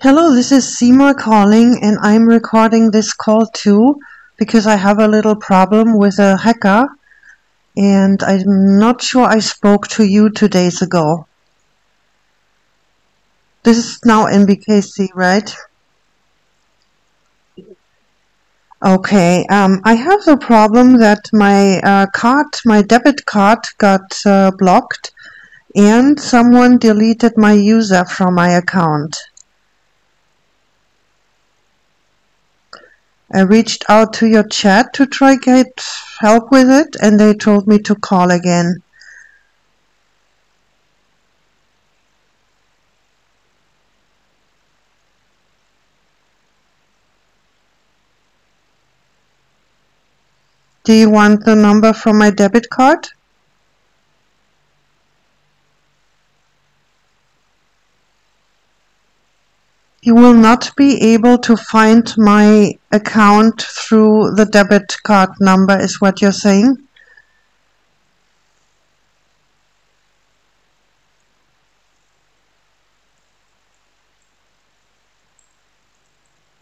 Hello, this is Seymour calling, and I'm recording this call too because I have a little problem with a hacker, and I'm not sure I spoke to you two days ago. This is now NBKC, right? Okay, um, I have the problem that my uh, card, my debit card, got uh, blocked, and someone deleted my user from my account. I reached out to your chat to try get help with it and they told me to call again. Do you want the number from my debit card? You will not be able to find my account through the debit card number, is what you're saying?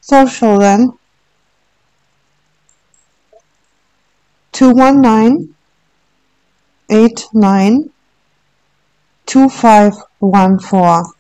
Social then. 219 89 2514.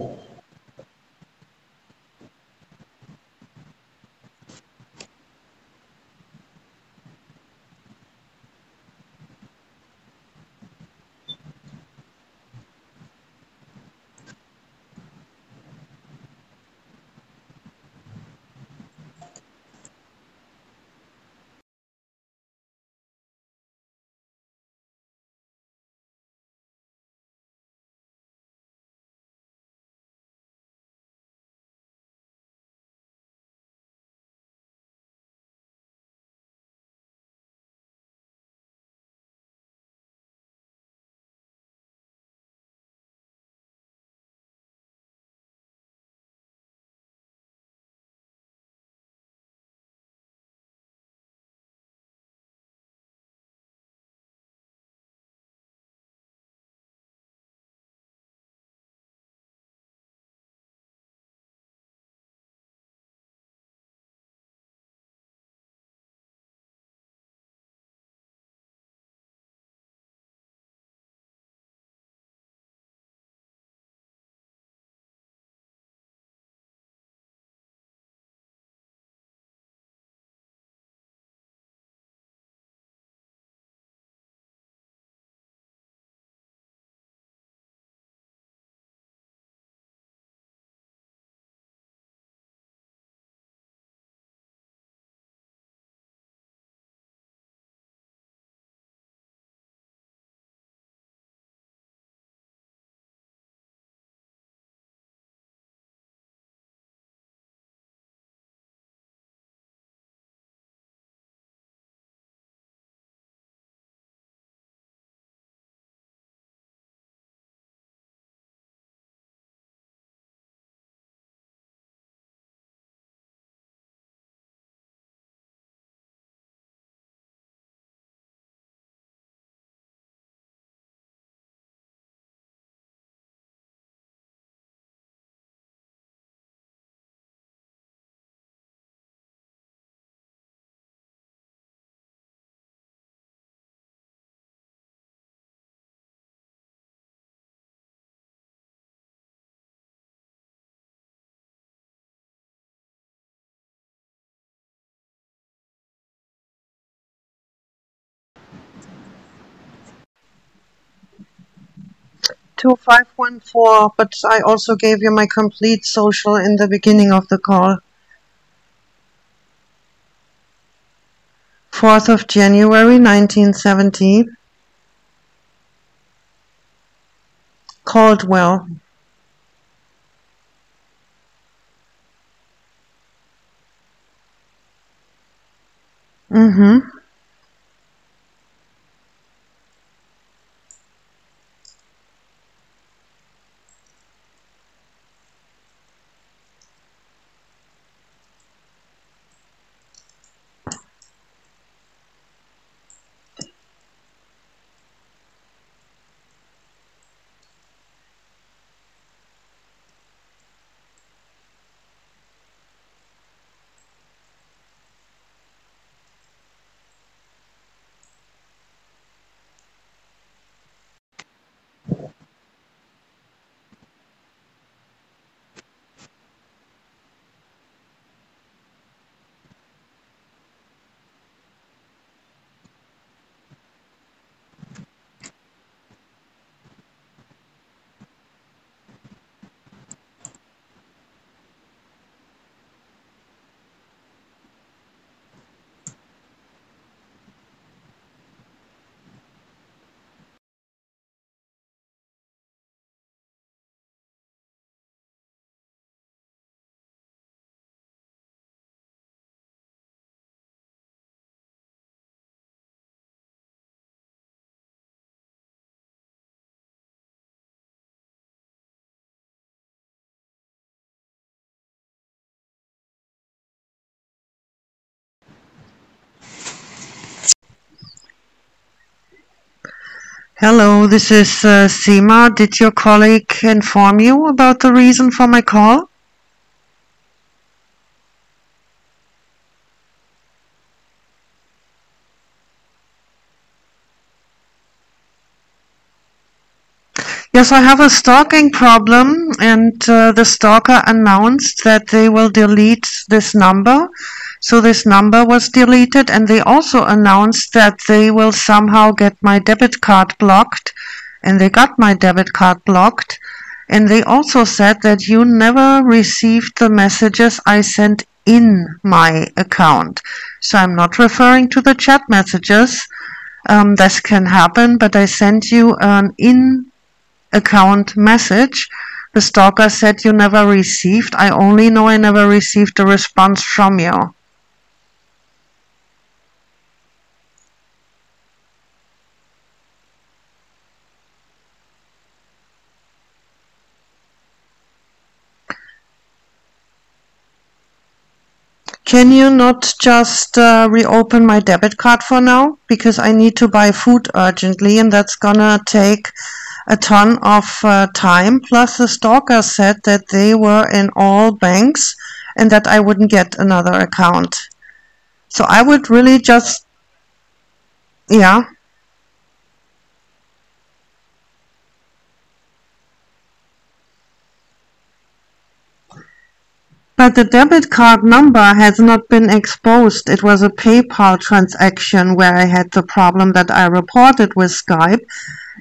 Oh. To 514, but I also gave you my complete social in the beginning of the call. 4th of January 1970. Caldwell. Mm-hmm. Hello, this is uh, Seema. Did your colleague inform you about the reason for my call? Yes, I have a stalking problem, and uh, the stalker announced that they will delete this number so this number was deleted and they also announced that they will somehow get my debit card blocked and they got my debit card blocked. And they also said that you never received the messages I sent in my account. So I'm not referring to the chat messages. Um, this can happen, but I sent you an in account message. The stalker said you never received. I only know I never received a response from you. Can you not just uh, reopen my debit card for now? Because I need to buy food urgently and that's gonna take a ton of uh, time. Plus, the stalker said that they were in all banks and that I wouldn't get another account. So I would really just, yeah. But the debit card number has not been exposed. It was a PayPal transaction where I had the problem that I reported with Skype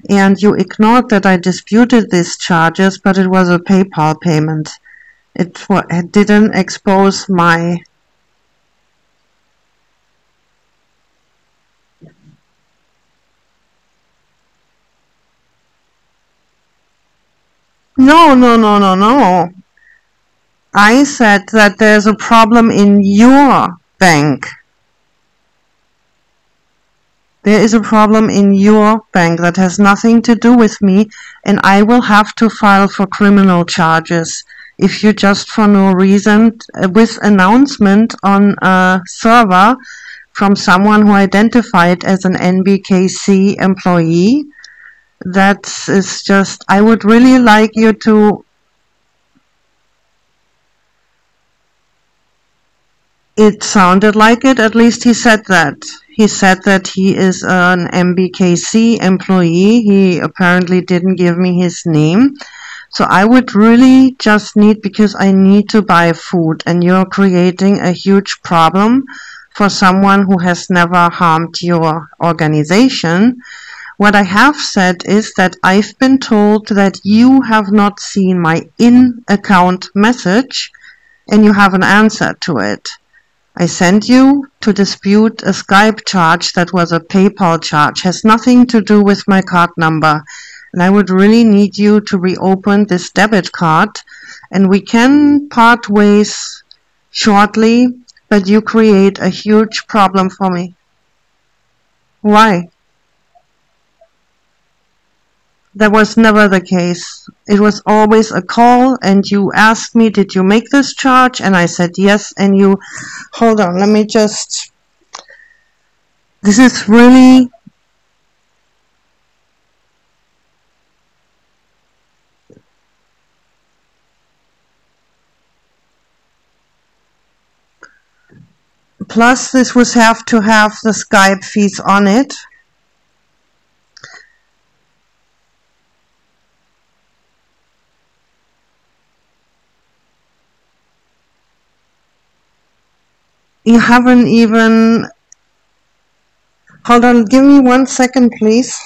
and you ignored that I disputed these charges, but it was a PayPal payment. It, it didn't expose my No, no, no, no, no. I said that there's a problem in your bank. There is a problem in your bank that has nothing to do with me and I will have to file for criminal charges if you just for no reason uh, with announcement on a server from someone who identified as an NBKC employee that is just I would really like you to It sounded like it, at least he said that. He said that he is an NBKC employee. He apparently didn't give me his name. So I would really just need, because I need to buy food and you're creating a huge problem for someone who has never harmed your organization What I have said is that I've been told that you have not seen my in-account message and you have an answer to it. I sent you to dispute a Skype charge that was a PayPal charge, has nothing to do with my card number. And I would really need you to reopen this debit card and we can part ways shortly, but you create a huge problem for me. Why? That was never the case. It was always a call and you asked me, did you make this charge? And I said yes. And you, hold on, let me just, this is really, plus this would have to have the Skype fees on it. You haven't even... Hold on, give me one second, please.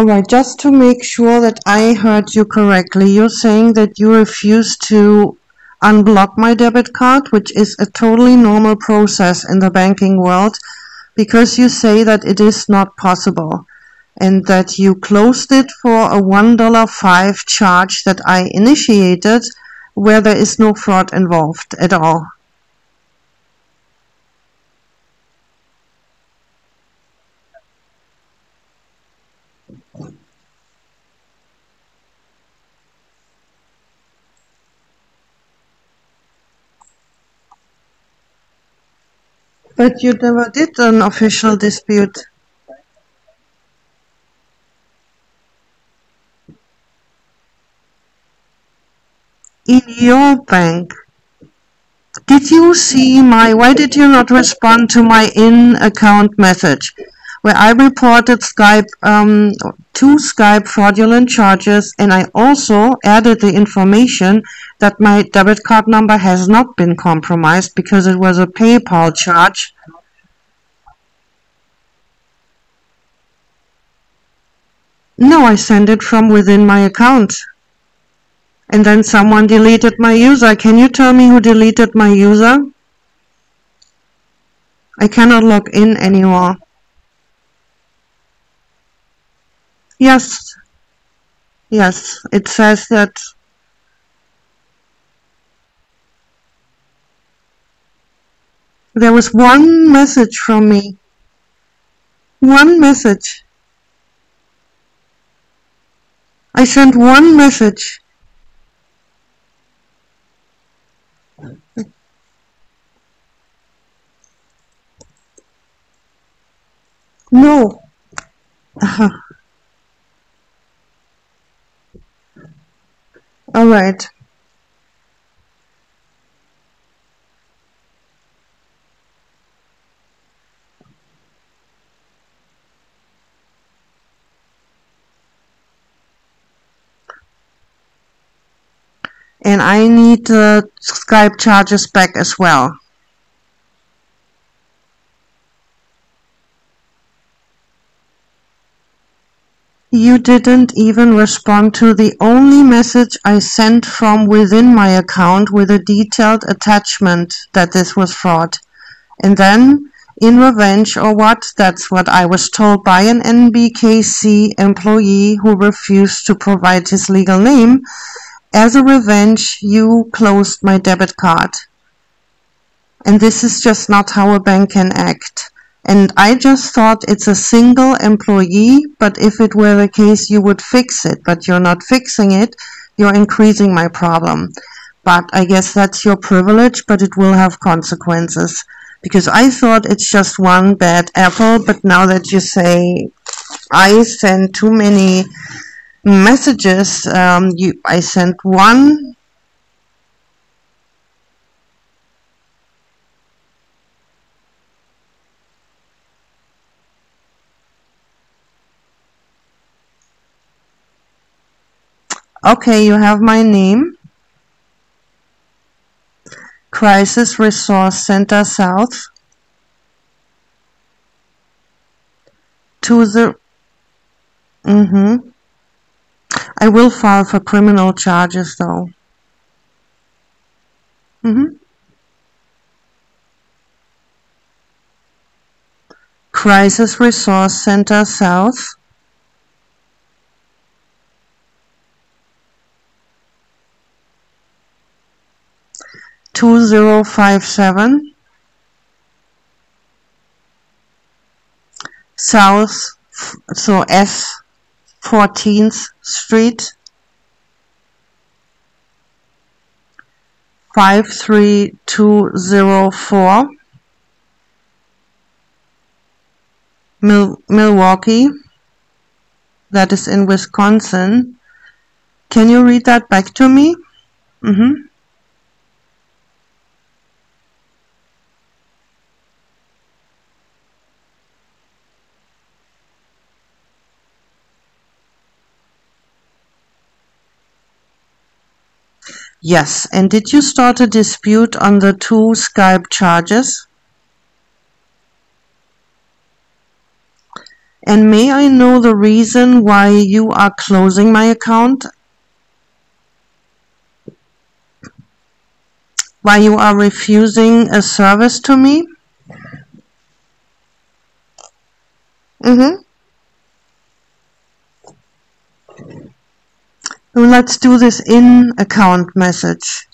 Alright, just to make sure that I heard you correctly, you're saying that you refuse to unblock my debit card, which is a totally normal process in the banking world, because you say that it is not possible and that you closed it for a $1.05 charge that I initiated where there is no fraud involved at all. But you never did an official dispute. In your bank. Did you see my, why did you not respond to my in-account message? Where I reported Skype, um, two Skype fraudulent charges and I also added the information that my debit card number has not been compromised because it was a PayPal charge. No, I sent it from within my account. And then someone deleted my user. Can you tell me who deleted my user? I cannot log in anymore. Yes. Yes, it says that There was one message from me. One message. I sent one message. No. Uh-huh. All right. and I need the Skype charges back as well. You didn't even respond to the only message I sent from within my account with a detailed attachment that this was fraud. And then, in revenge or what, that's what I was told by an NBKC employee who refused to provide his legal name, as a revenge, you closed my debit card. And this is just not how a bank can act. And I just thought it's a single employee, but if it were the case, you would fix it. But you're not fixing it, you're increasing my problem. But I guess that's your privilege, but it will have consequences. Because I thought it's just one bad apple, but now that you say I send too many messages um, you I sent one Okay, you have my name. Crisis Resource Center South. To the... Mm-hmm. I will file for criminal charges though. Mm-hmm. Crisis Resource Center South. Two zero five seven South so S Fourteenth Street five three two zero four Mil- Milwaukee, that is in Wisconsin. Can you read that back to me? Mm-hmm. Yes, and did you start a dispute on the two Skype charges? And may I know the reason why you are closing my account? Why you are refusing a service to me? Mm-hmm. Let's do this in account message.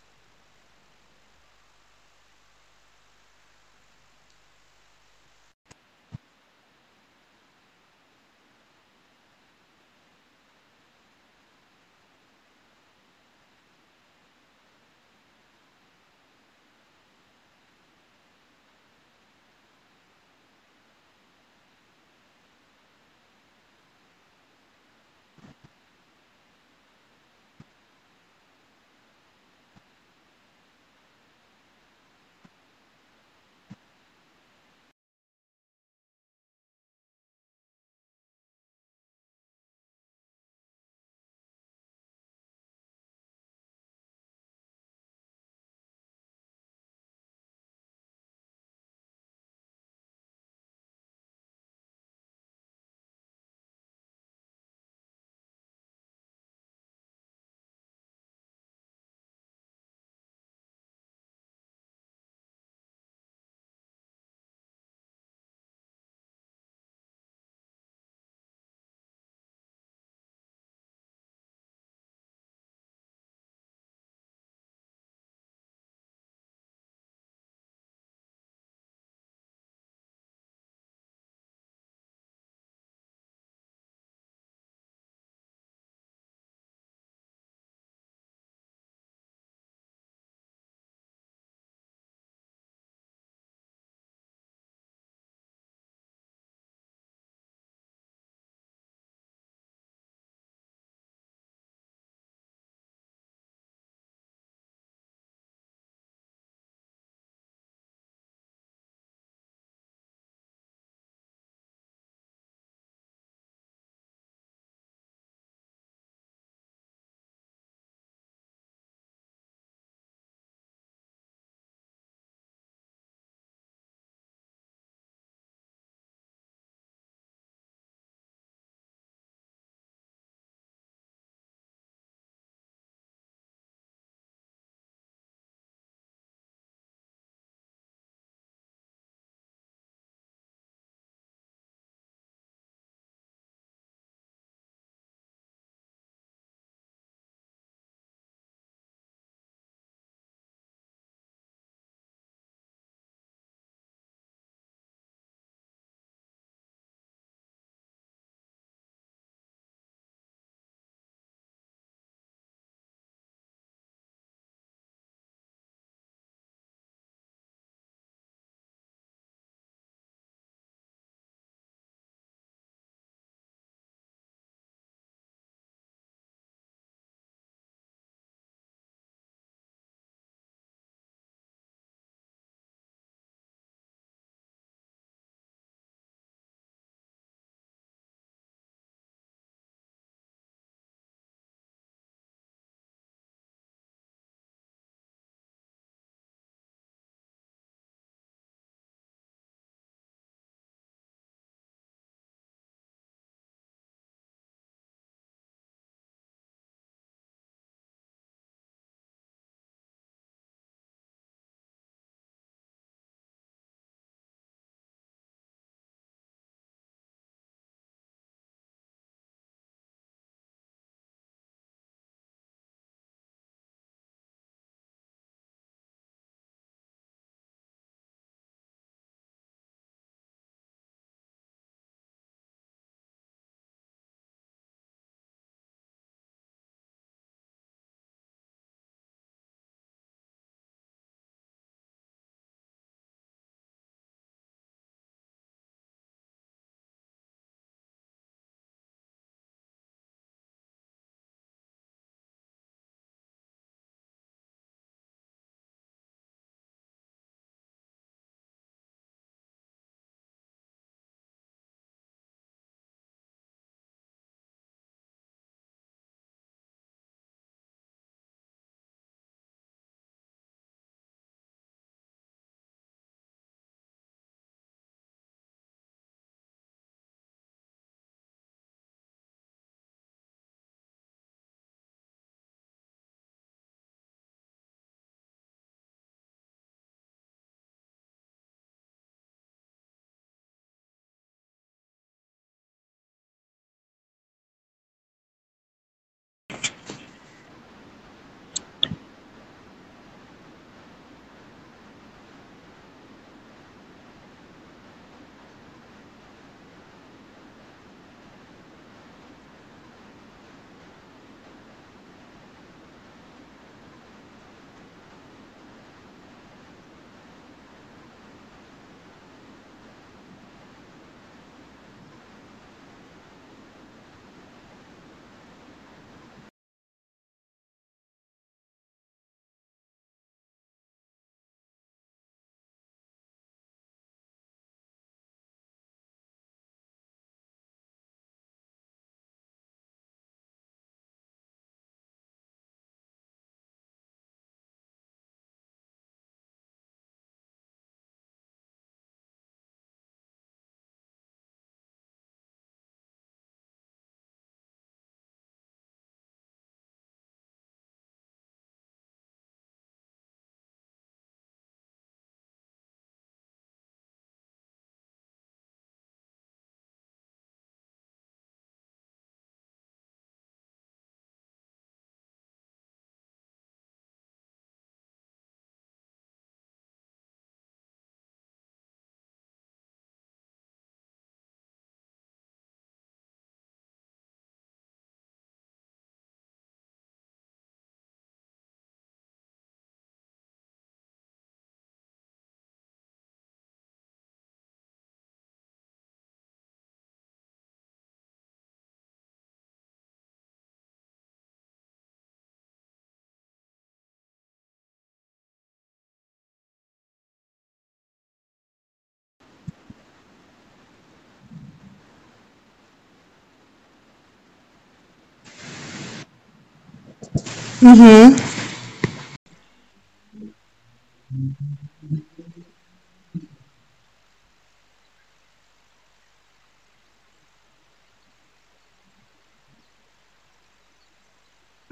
Mm-hmm.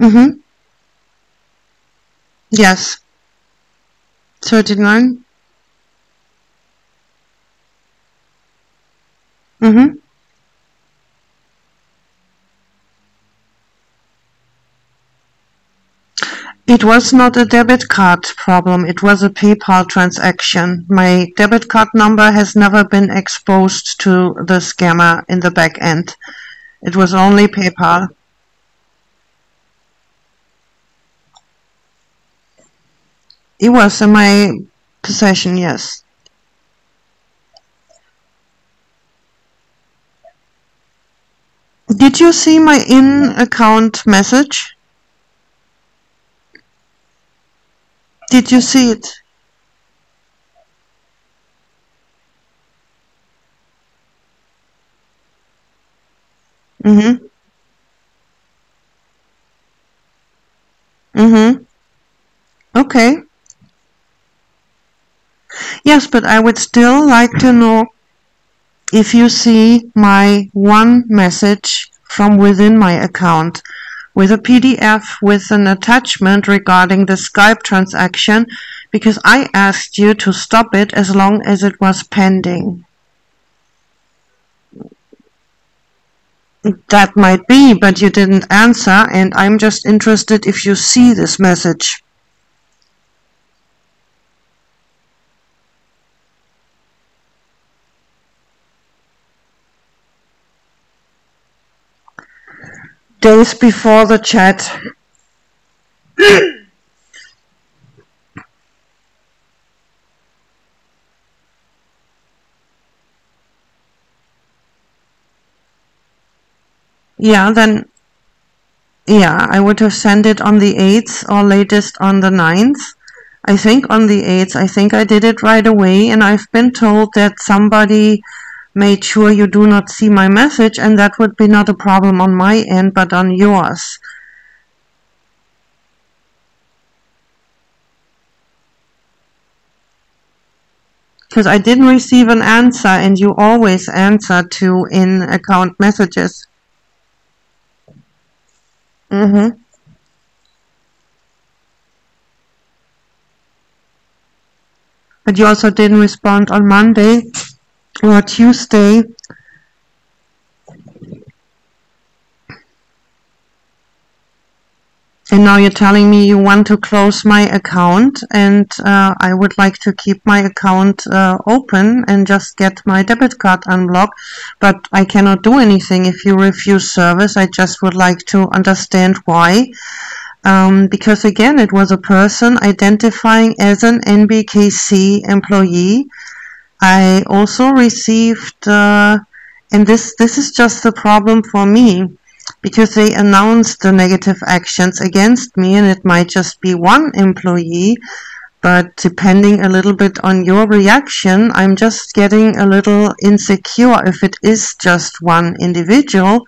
Mm-hmm. Yes. 39. Mm-hmm. It was not a debit card problem, it was a PayPal transaction. My debit card number has never been exposed to the scammer in the back end. It was only PayPal. It was in my possession, yes. Did you see my in-account message? Did you see it? Mm-hmm. Mm-hmm. Okay. Yes, but I would still like to know if you see my one message from within my account with a PDF with an attachment regarding the Skype transaction because I asked you to stop it as long as it was pending. That might be, but you didn't answer and I'm just interested if you see this message. Days before the chat. yeah, then, yeah, I would have sent it on the 8th or latest on the 9th. I think on the 8th, I think I did it right away, and I've been told that somebody made sure you do not see my message and that would be not a problem on my end but on yours. Because I didn't receive an answer and you always answer to in account messages. Mm-hmm. But you also didn't respond on Monday or Tuesday. And now you're telling me you want to close my account and uh, I would like to keep my account uh, open and just get my debit card unblocked but I cannot do anything if you refuse service. I just would like to understand why. Um, because again it was a person identifying as an NBKC employee I also received, uh, and this, this is just a problem for me, because they announced the negative actions against me, and it might just be one employee, but depending a little bit on your reaction, I'm just getting a little insecure if it is just one individual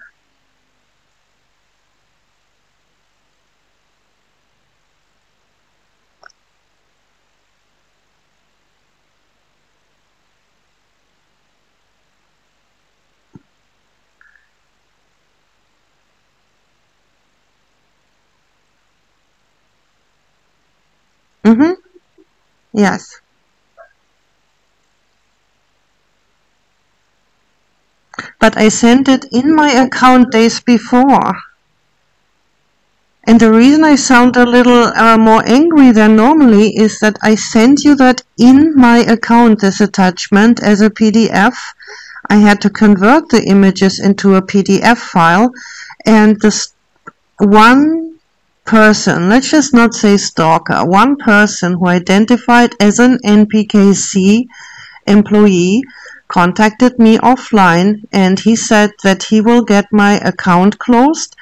Mm-hmm. Yes. But I sent it in my account days before. And the reason I sound a little uh, more angry than normally is that I sent you that in my account, this attachment, as a PDF. I had to convert the images into a PDF file, and this one person, let's just not say stalker, one person who identified as an NBKC employee contacted me offline and he said that he will get my account closed,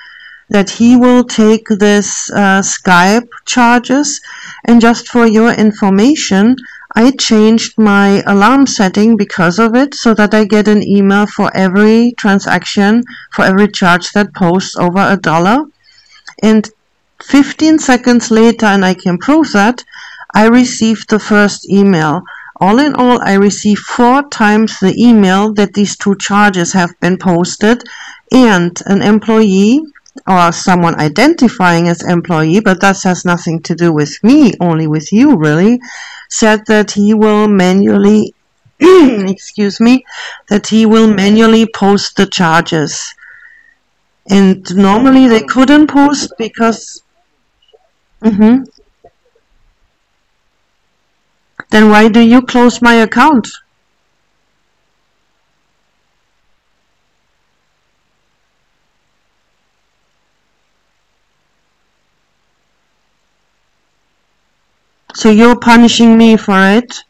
that he will take this uh, Skype charges, and just for your information, I changed my alarm setting because of it so that I get an email for every transaction, for every charge that posts over a dollar. And 15 seconds later, and I can prove that, I received the first email. All in all, I received four times the email that these two charges have been posted, and an employee or someone identifying as employee, but that has nothing to do with me, only with you really, said that he will manually, excuse me, that he will manually post the charges. And normally they couldn't post because. Mm-hmm. Then why do you close my account? So you're punishing me for it?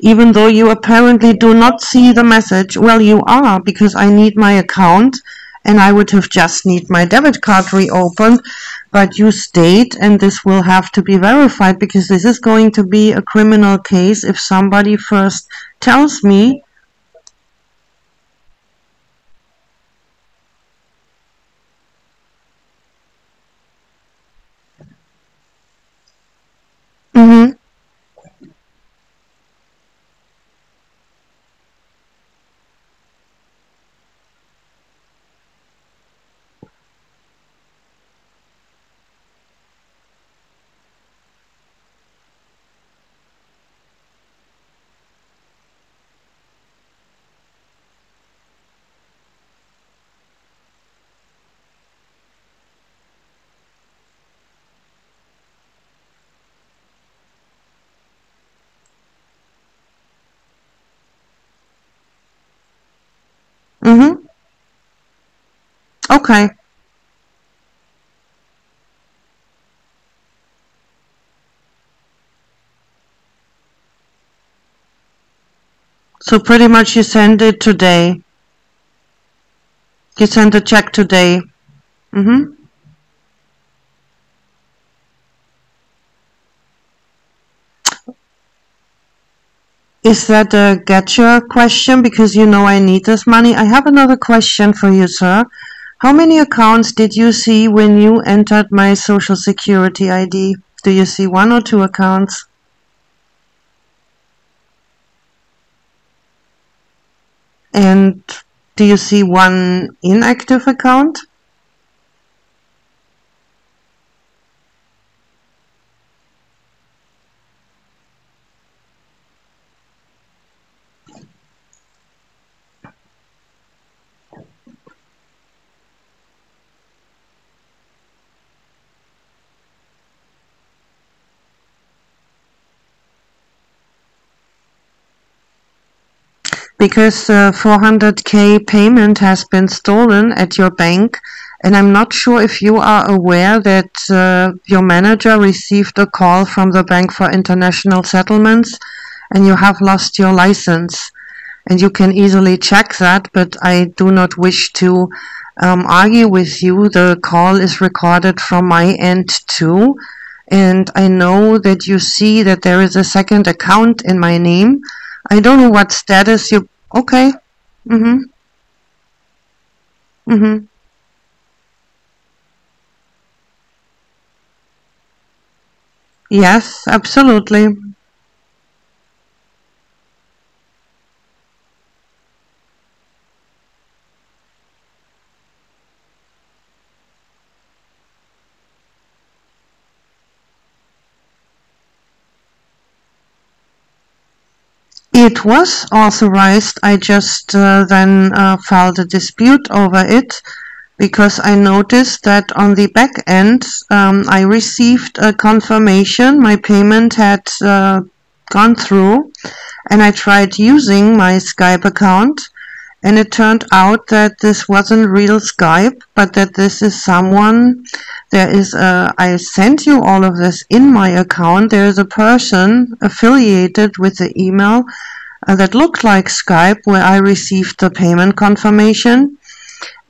Even though you apparently do not see the message. Well, you are, because I need my account and I would have just need my debit card reopened. But you state, and this will have to be verified because this is going to be a criminal case if somebody first tells me Mm-hmm. Mm-hmm. Okay. So pretty much you send it today. You send a check today. Mm-hmm. Is that a getcha question? Because you know I need this money. I have another question for you, sir. How many accounts did you see when you entered my social security ID? Do you see one or two accounts? And do you see one inactive account? Because the 400k payment has been stolen at your bank and I'm not sure if you are aware that uh, your manager received a call from the Bank for International Settlements and you have lost your license. And you can easily check that, but I do not wish to um, argue with you. The call is recorded from my end too. And I know that you see that there is a second account in my name I don't know what status you. Okay. Mhm. Mhm. Yes, absolutely. It was authorized. I just uh, then uh, filed a dispute over it because I noticed that on the back end um, I received a confirmation my payment had uh, gone through and I tried using my Skype account and it turned out that this wasn't real Skype but that this is someone there is a I sent you all of this in my account there is a person affiliated with the email uh, that looked like Skype where I received the payment confirmation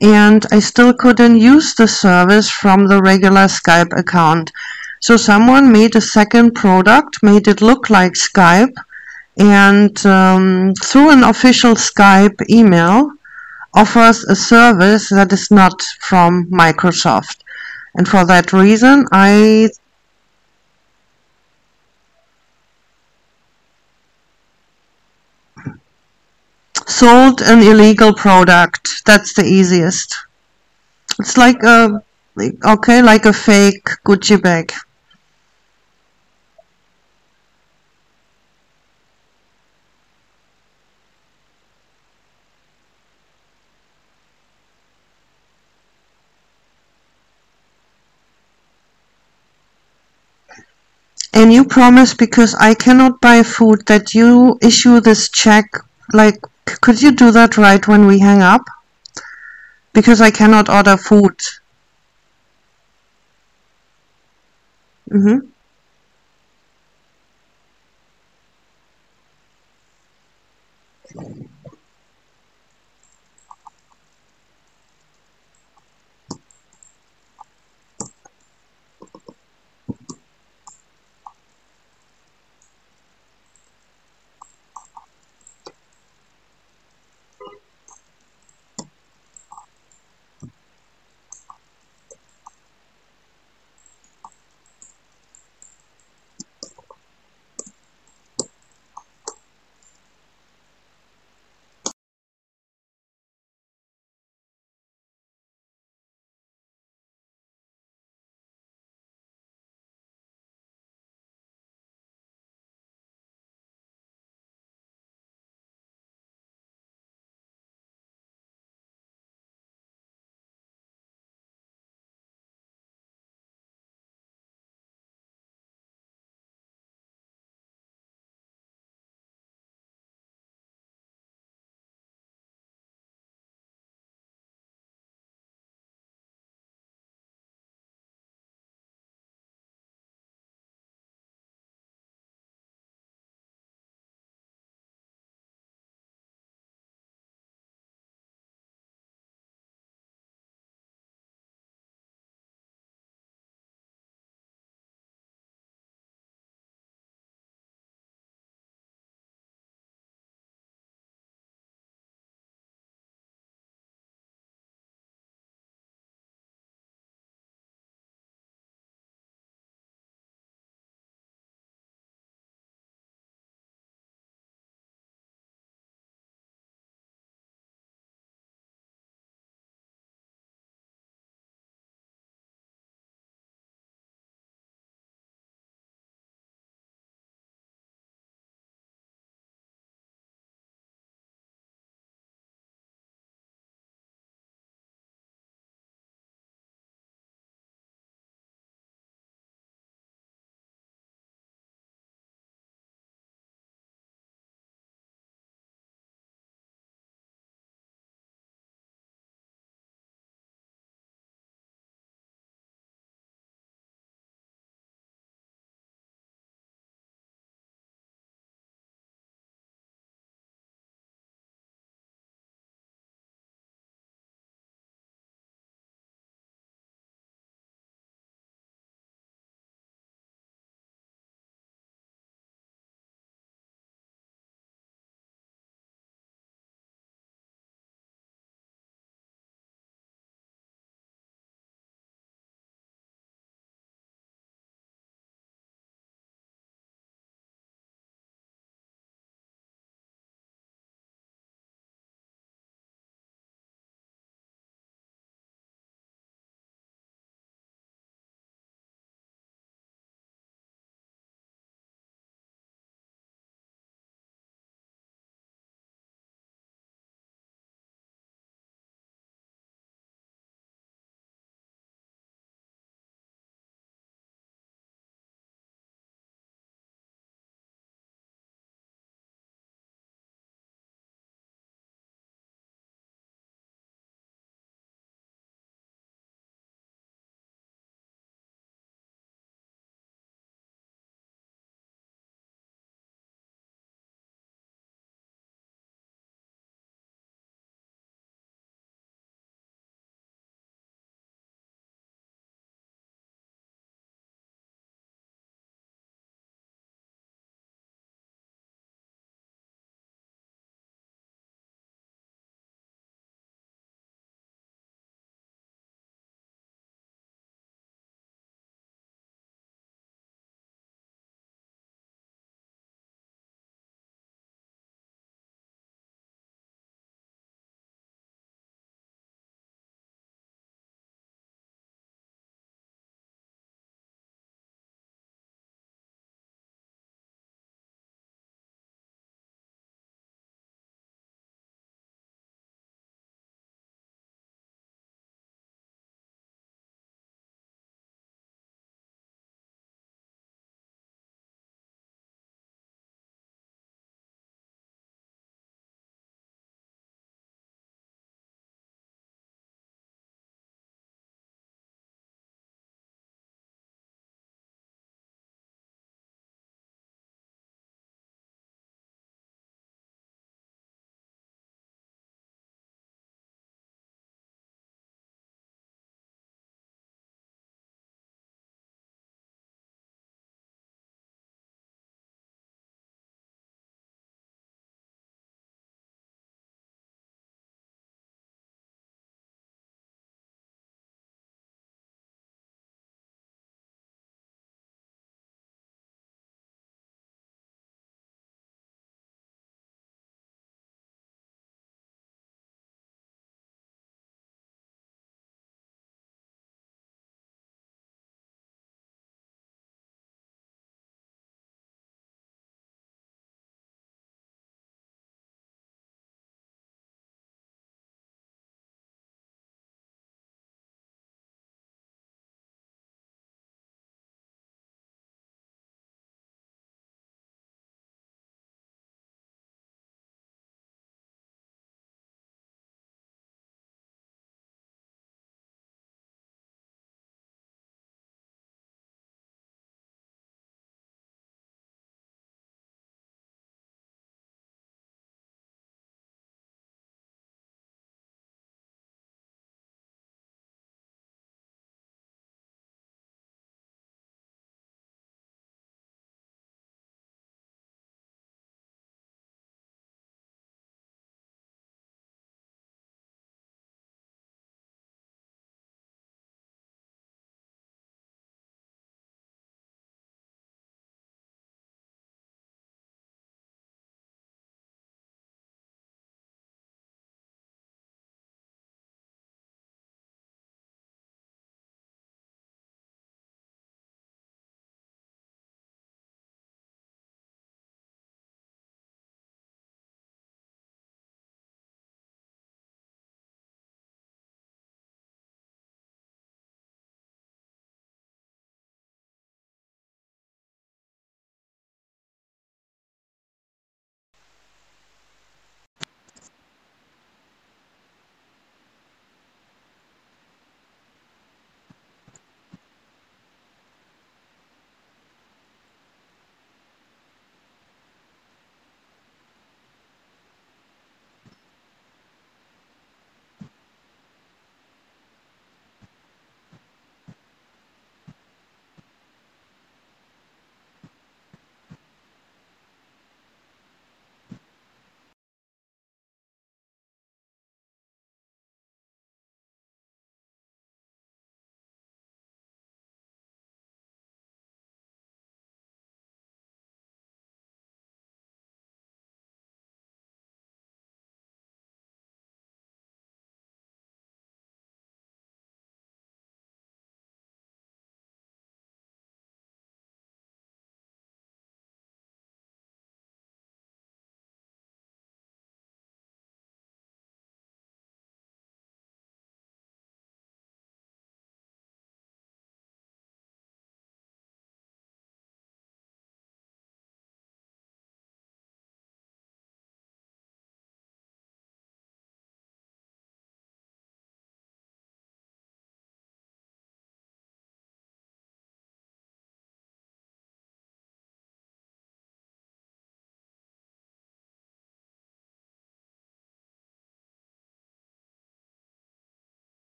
and I still couldn't use the service from the regular Skype account. So someone made a second product, made it look like Skype, and um, through an official Skype email offers a service that is not from Microsoft. And for that reason, I sold an illegal product. That's the easiest. It's like a, okay, like a fake Gucci bag. And you promise because I cannot buy food that you issue this check. Like, could you do that right when we hang up? Because I cannot order food. Mhm.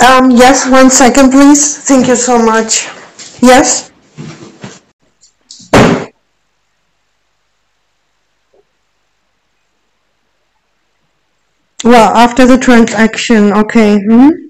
Um, yes, one second, please. Thank you so much. Yes? Well, after the transaction, okay. hmm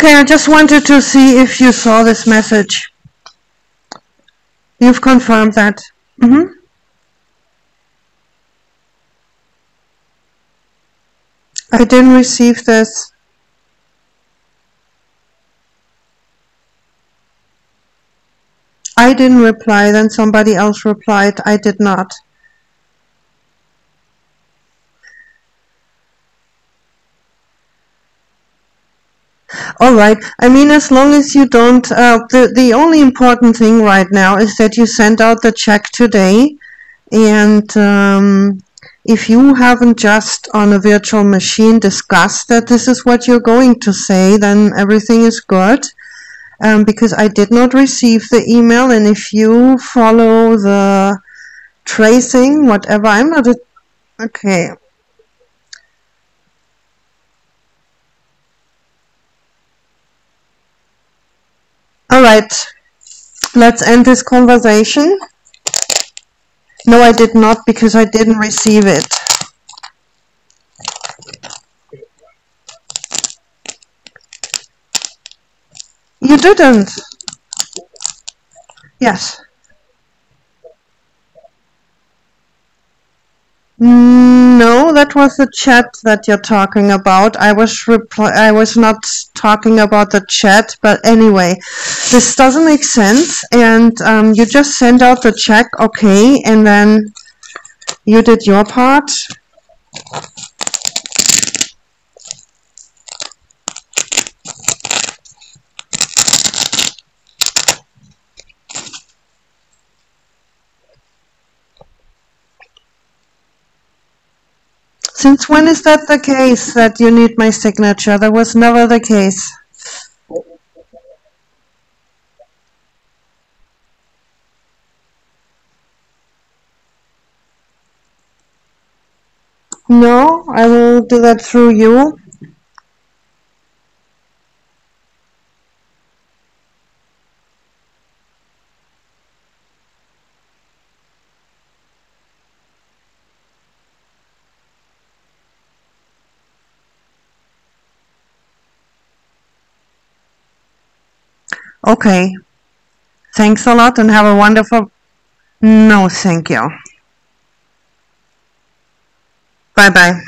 Okay, I just wanted to see if you saw this message. You've confirmed that. hmm I didn't receive this. I didn't reply, then somebody else replied. I did not. All right. I mean, as long as you don't, uh, the the only important thing right now is that you send out the check today, and um, if you haven't just on a virtual machine discussed that this is what you're going to say, then everything is good. Um, because I did not receive the email, and if you follow the tracing, whatever, I'm not a, okay. Right. Let's end this conversation. No, I did not because I didn't receive it. You didn't. Yes. No, that was the chat that you're talking about. I was reply I was not talking about the chat, but anyway, this doesn't make sense. And um, you just send out the check, okay, and then you did your part. Since when is that the case that you need my signature? That was never the case. No, I will do that through you. Okay. Thanks a lot and have a wonderful. No, thank you. Bye bye.